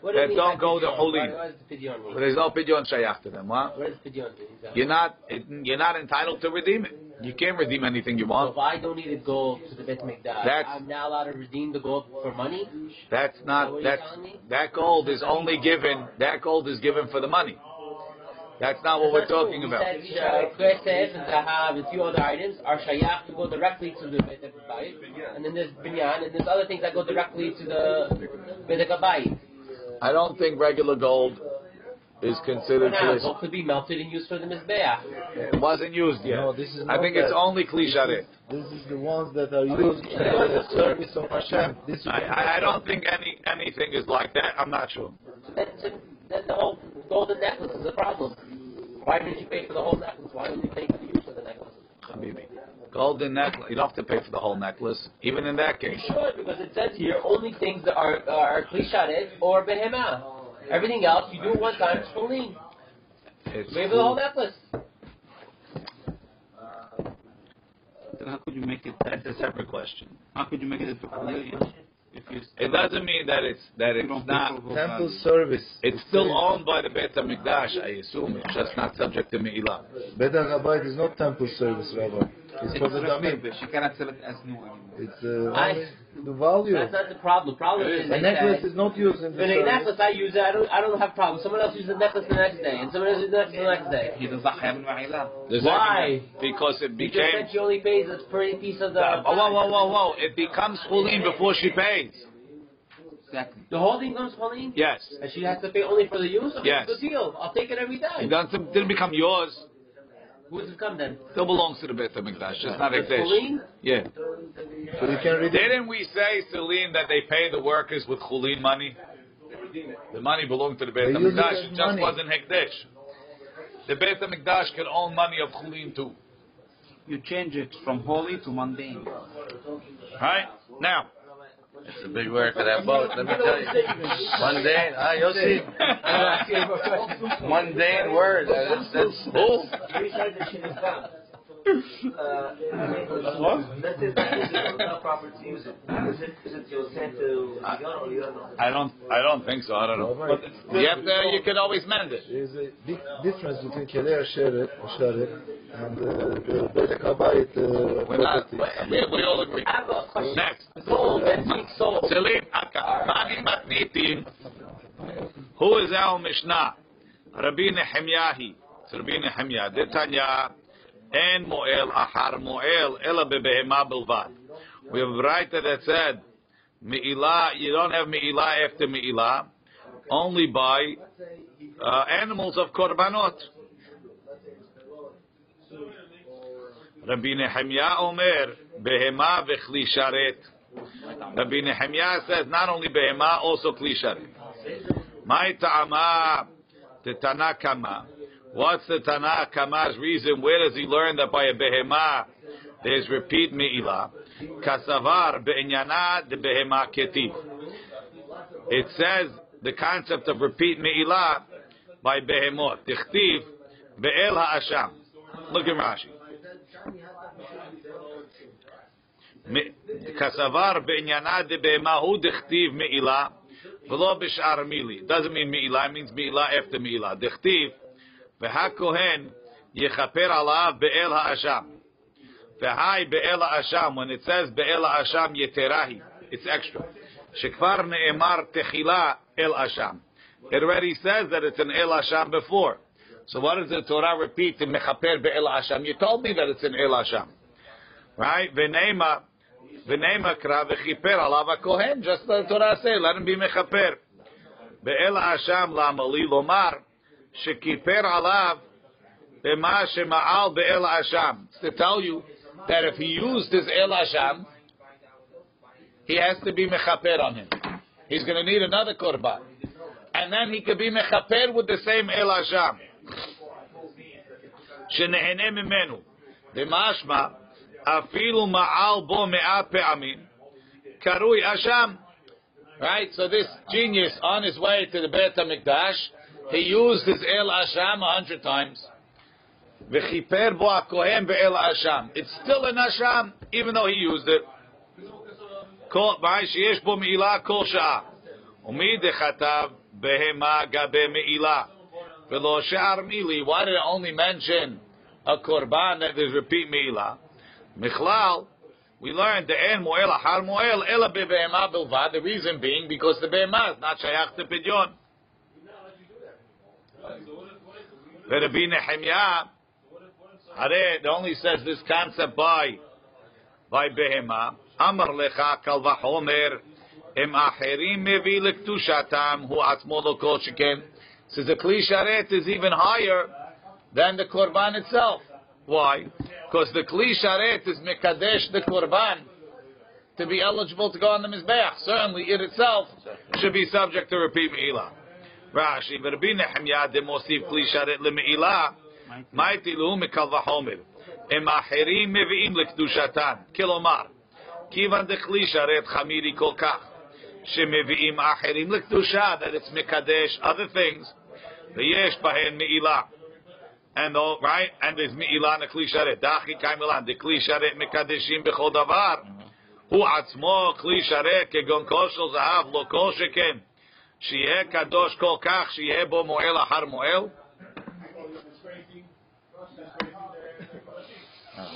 What do that don't go to pidyon? Hulin. What does pidyon mean? But there's no pidyon shayach to them. What? What does pidyon mean? You're not you're not entitled to redeem it. You can't redeem anything you So want. if I donated gold to the Bet Mikdash, That's- I'm now allowed to redeem the gold for money? That's not are that's that gold is only given that gold is given for the money. That's not what we're That's true. talking You about. said, uh, Kesef and Zahav and a few other items are shayach to go directly to the Bet and then there's binyan, and there's other things that go directly to the Bet I don't think regular gold is considered Now, kli. gold could be melted and used for the mizbeach. It wasn't used yet. No, this is I think it's only kli sharet. This is the ones that are used in the service of Hashem. This I, I, I don't think any anything is like that. I'm not sure. Then, then the whole golden necklace is a problem. Why didn't you pay for the whole necklace? Why didn't you pay for the use of the necklace? Habibi. Golden necklace. You don't have to pay for the whole necklace, even in that case. Sure, because it says here only things that are uh, are klisharet or behema. Everything else you do it one time, it's clean. It's Pay for the whole necklace. Then how could you make it? That's a separate question. How could you make it a uh, million? If you It doesn't mean that it's that it's don't not. pay for temple service. It's still owned by the Beit Hamikdash, I assume. It's just not subject to Me'ilah. Bedek HaBayit is not temple service, Rabbi. It's for the damim. She cannot sell it as new anymore. It's uh, I- the value. That's not the problem. The problem is The they necklace say, is not used in the when a necklace I use it, I don't I don't have problem. Someone else uses the necklace the next day, and someone else uses the necklace the next day. He does not have Why? that- Because it You just became. said she only pays a pretty piece of the. Uh, whoa, whoa, whoa, whoa! It becomes chulin before she pays. Exactly. The whole thing comes Pauline, Yes. and she has to pay only for the use. Okay, Yes. Good deal. I'll take it every It time. doesn't, didn't become yours. Who does it come then? Still belongs to the Beit Hamikdash. Just not It's Hekdesh. Yeah. So you can read. Didn't we say, Celine, that they pay the workers with chulin money? The money belonged to the Beit They it Hamikdash. It just money. wasn't Hekdesh. The Beit Hamikdash could own money of chulin too. You change it from holy to mundane. Right? Now, It's a big word for that boat. Let me tell you. Mundane. Ah, you'll see. (laughs) Mundane word. That's, that's, oh, Three sides of shit is found. Uh, Let's say not proper to use it. Is it, is it your sent to Yon or you? I don't, I don't think so. I don't know. But you have to, you can always mend it. There is a big difference between Kelei Asheret, Asheret, and uh, the Bedek HaBayit uh, We're property. we, we all agree. I have a question. Next. Soul, that speaks soul. Celine, Aka, Mani Matnitin. Who is our Mishnah? Rabbi Nehemiyahi. It's Rabbi Nehemiah. Detanya. En mo'el achar mo'el ela bebehema. We have a writer that said, Me'ilah, you don't have Me'ilah after Me'ilah, only by uh, animals of Korbanot. Rabbi Nehemiah Omer, Behema v'chli sharet. Rabbi Nehemiah says not only behema, also kli sharet. My ta'ama. What's the Tana Kama's reason? Where does he learn that by a behema there's repeat me'ilah. Kasavar be'inyana de behema ketiv. It says the concept of repeat me'ilah by behemot. Tichtiv be'el ha'asham. Look at Rashi. כסבר בעניינה דבהמה הוא דכתיב מעילה ולא בשאר מילי. doesn't mean מעילה, it means מעילה after מעילה. דכתיב V'ha-kohen yechaper alav be'el ha'asham. V'hai be'el. When it says be'el ha'asham yeterahi, it's extra. Shekvar ne'emar techila el ha'asham. It already says that it's an el ha'asham before. So what does the Torah repeat in mechaper be'el ha'asham? You told me that it's an el ha'asham. Right? V'neima, v'neima kra v'chiper alav ha'kohen. Just the Torah say, let him be mechaper. be'el ha'asham la'amali lomar shekiper alav b'ma shema'al be'el Asham. It's to tell you that if he used his El Asham, he has to be Mechaper on him. He's going to need another korban. And then he could be mechaper with the same El Hasham. שנהנה ממנו. במשמע, אפילו מעל בו מאה פעמים, קרוי אשם. Right? So this genius, on his way to the Beit HaMikdash, he used his El Asham a hundred times. וחיפר בו הכהן באל Asham. It's still an Asham, even though he used it. כל, שיש בו מעילה כל שעה. ומי דכתב behema gabe me'ilah. V'lo she'ar mili. Why did it only mention a korban that is repeat me'ilah? Michlal, we learned the en moel ahar moel ela bebehema bilvad. The reason being because the behema is not shayach to pidyon. Rabbi Nehemiah, Hare, it only says this concept by by behema. Amar lecha kal vachomer em acherim mevi lektushatam hu atzmo lo kol. Says the kli sharet is even higher than the korban itself. Why? Because the kli sharet is mekadesh the korban to be eligible to go on the mizbeach. Certainly, it itself should be subject to repeat me'ilah. Rashi, ורבי נחמיה דמוסיף כלי שרת למעילה, מה הטילו מקל וחומר? הם אחרים מביאים לקדושתן. כלומר, כיוון דכלי שרת חמירי כל כך, שמביאים אחרים לקדושה, that it's מקדש other things, ויש בהן מעילה. And all, right? And there's מעילה לכלי שרת. דחי קיימלן, דכלי שרת מקדשים בכל דבר. הוא עצמו כלי שרת כגון כוס של זהב, לא כל שכן. שיהיה קדוש כל כך, שיהיה בו מועל אחר מועל.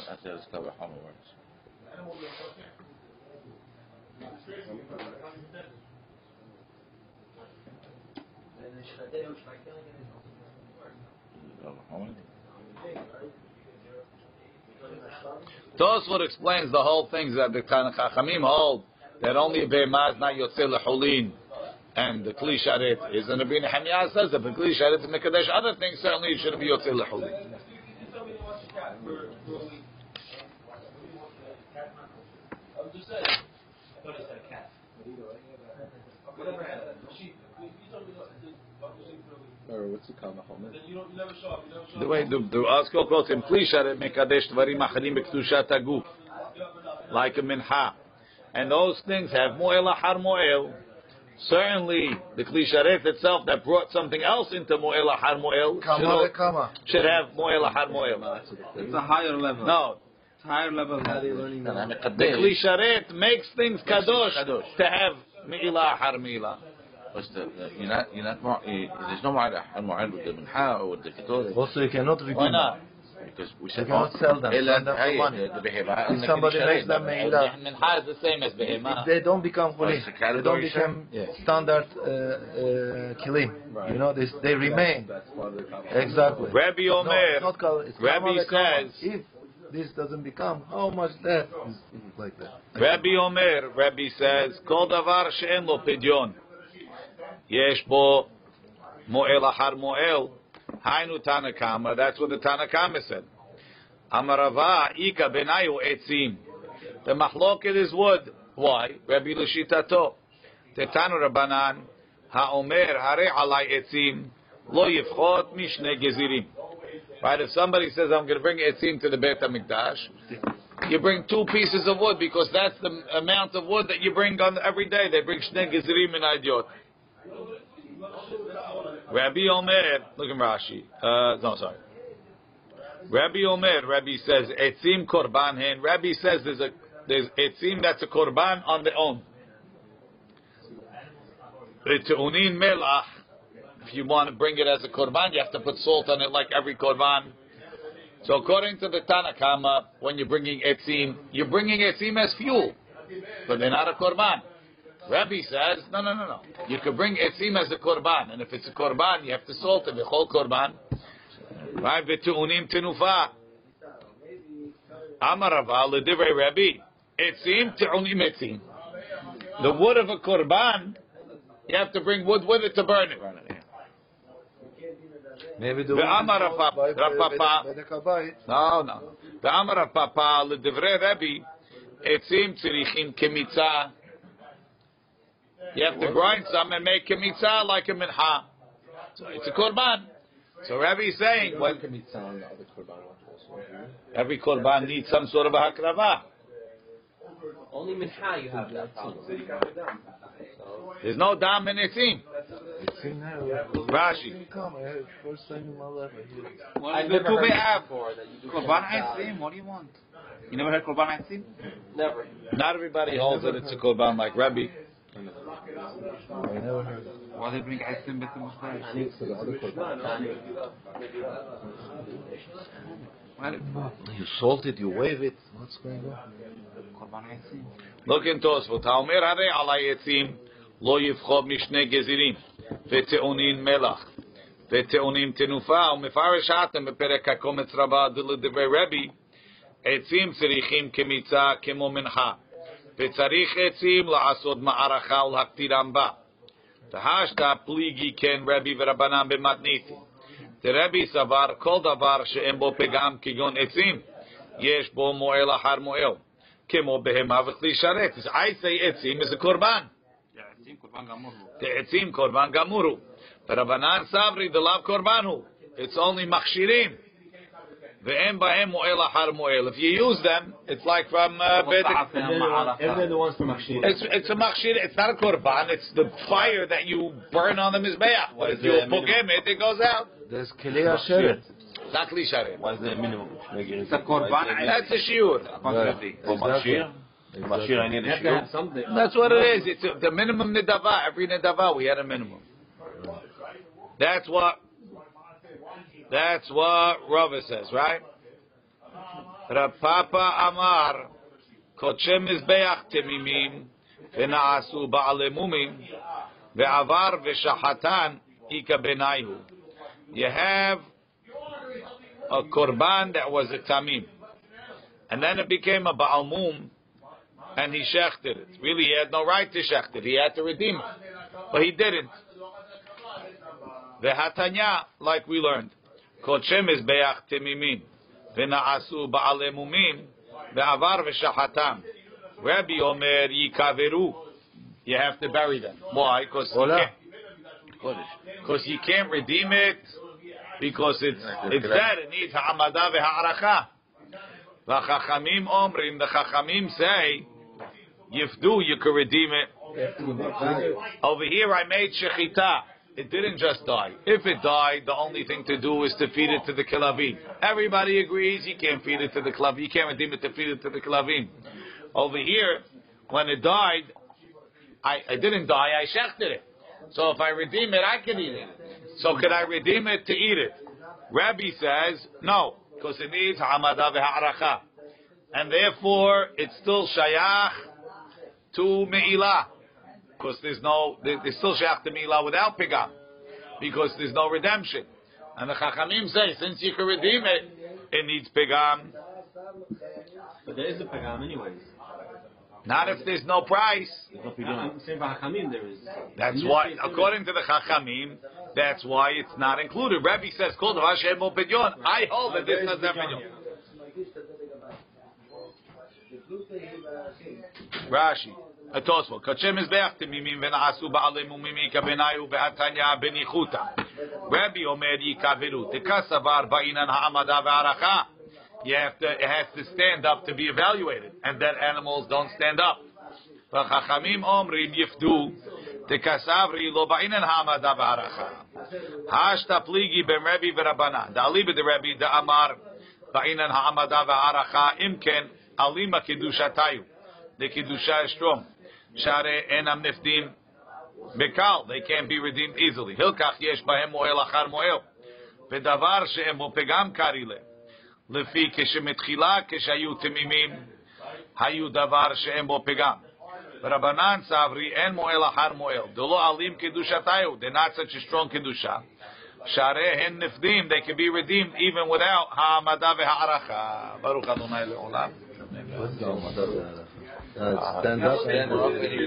That's how it's covered. How it works. Tosfot explains the whole thing that the Tanakh Chachamim hold that only a Behemah is not Yotzei Lechulin and the Kli Sharet is. And Rabbi Nehemiah says that the Kli Sharet is Mekadesh other things, certainly it shouldn't be Yotzei Lechulin. Or what's the Kal Vachomer? The way the, the Askol quotes him, Kli Sharet Mekadesh Dvarim Acharim Bektushat Aguf. Like a Minha. And those things have Moel Ahar Moel. Certainly, the Kli Sharet itself that brought something else into Moel Ahar Moel should, should have Moel Ahar Moel. It's a higher level. No, It's a higher level. How are they learning that? the Kli Sharet makes things kadosh, Kadosh. to have Me'ilah Ahar Me'ilah. But the, the, you're not, you're not, more, there's no more mu'al with the minha or with the ketore. Also, you cannot redeem Why not? Because we said, we cannot sell them. Sell them for money. If somebody makes them Mehila, the same as Behema. They don't become holy. They don't become yeah. standard uh, uh, Kilim. Right. You know, they, they remain. Exactly. Rabbi Omer. No, Rabbi says. If this doesn't become, how much that is like that. Rabbi Omer, Rabbi says, Kol davar she'en lo pidyon. Yesh bo mo'el achar mo'el. Hainu Tanakama, that's what the Tanakama said. Amarava Ika Benayu Etzim. The Mahloket is wood. Why? Rabbi Lushitato. Tetanu Rabbanan. Haomer Hare Alai Etzim. Lo Yifchot Mishne Gezirim. Right? If somebody says, I'm going to bring etzim to the Beit HaMikdash, you bring two pieces of wood because that's the amount of wood that you bring on every day. They bring shnei gezirim and idiot. Rabbi Omer, look at Rashi. Uh, no, sorry. Rabbi Omer, Rabbi says, etzim korban hen. Rabbi says there's a there's etzim that's a korban on their own. Reteunin melach. If you want to bring it as a korban, you have to put salt on it like every korban. So according to the Tanakama, when you're bringing etzim, you're bringing etzim as fuel, but they're not a korban. Rabbi says, no, no, no, no. You could bring etzim as a korban, and if it's a korban, you have to salt it, the whole korban. Right? V'tu'unim tenufa. Amar Rava l'divrei Rabbi. Etzim te'unim etzim. The wood of a korban, you have to bring wood with it to burn it. Maybe the Ve'amar Rav- by- by- Rav Papa. by the Kabbai. No, no. Ve'amar Rav Papa l'divrei Rabbi. Etzim tzirichim kemitza. You have to grind some and make kemitza like a mincha. So it's a korban. So Rabbi is saying, when every korban needs some sort of a hakrava. Only mincha you have that problem. There's no dam in etzim. It's. Rashi. Come, I heard first time in my life I hear it. What the two heard we have? you do Korban mincha. What do you want? You never heard Korban Eitzim? Never. Not everybody holds that it's a korban like Rabbi. I never heard it. Why they bring Eitzim Beit HaMikdash? Well, You salt it, you wave it. What's going on? Korban Eitzim. Look in Tosfot. האומר הרי על העצים לא יבחור משני גזירים וטעונין מלח וטעונים תנופה ומפרש האטם בפרק הקומץ רבה דלדברי רבי עצים צריכים כמיצה כמו מנחה וצריך עצים לעשות מערכה ולהקטירם בה. והשתא פליגי כן רבי ורבנן במתניתים. דרבי סבר כל דבר שאין בו פגם כגון עצים יש בו מועל אחר מועל. כמו בהמה וכלי שרת. אז say עצים a קורבן. עצים קורבן גמור הוא. ורבנן סברי דלאו קורבן הוא. It's only מכשירים. Ve'em ba'em mu'el ahar mu'el. If you use them, it's like from uh, Everyone. It's, a machshir. It's not a korban. It's the fire that you burn on the mizbeach. If you pogem it, it goes out. There's keli asheret. Not the. That's a shiur. That's what it is. It's a, the minimum nedava. Every nedava we had a minimum. That's what that's what Rava says, right? Rapapa Amar Kochem Mizbeach Temimim Venaasu Ba'alemumim Ve'avar Ve'shahatan Ika Benayu. You have a korban that was a tamim, and then it became a ba'almum, and he shechted it. Really, he had no right to shecht it. He had to redeem it, but he didn't. The hatanya, like we learned, kol shemes beach temimim, v'na'asu ba'ale mumim, ve'avar v'shachatam. Rabbi Omer yikaveru. You have to bury them. Why? Because you can't. Because you can't redeem it. Because it's it's dead. It needs ha'amada ve'ha'aracha. The chachamim omrim. The chachamim say, yifdu, you can redeem it. Over here, I made shechita. It didn't just die. If it died, the only thing to do is to feed it to the kilavim. Everybody agrees you can't feed it to the kilavim. You can't redeem it to feed it to the kilavim. Over here, when it died, I, I didn't die. I shechted it. So if I redeem it, I can eat it. So could I redeem it to eat it? Rabbi says no, because it needs hamada v'ha'aracha, and therefore it's still shayach to me'ilah because there's no, there- there's still shayach to Me'ilah without pigam, because there's no redemption. And the Chachamim say, since you can redeem it, it needs pigam. But there is a pagam anyways. Not if there's no price. I'm saying for Hakamim there is. That's why, according to the Chachamim, that's why it's not included. Rabbi says, "Kol davar she'en. I hold that this doesn't have pidyon. Rashi a Tosfot. Kachem is Mizbeach Temimim Vena'asu Ba'alei Mumimi Kabenayu Be'atanya Benichuta. Rabbi Omer Yikaviru. Tekasavar Ba'inan Ha'amada v'aracha. You have to, it has to stand up to be evaluated. And that animals don't stand up. V'chachamim Omrim Yifdu. Tekasavri Lo Ba'inan Ha'amada v'aracha. Ve'aracha. Ha'ashtapligi Ben Rabbi Ve'rabana. Da'ali B'de Rabbi Da'amar Ba'inan Ha'amada v'aracha Imken Alima Kedushatayu. The Kedusha is strong. שהרי אינם נפדים בקל, they can't be redeemed easily. הלקח יש בהם מועל אחר מועל, ודבר שהם בו פגם קרילה. לפי כשמתחילה, כשהיו תמימים, היו דבר שאין בו פגם. ורבנן סברי אין מועל אחר מועל, דלא עלים קדושתיו, they're not such a strong קדושה. שהרי הן נפדים, they can be redeemed even without העמדה והערכה. ברוך אדוני לעולם. Uh, stand up and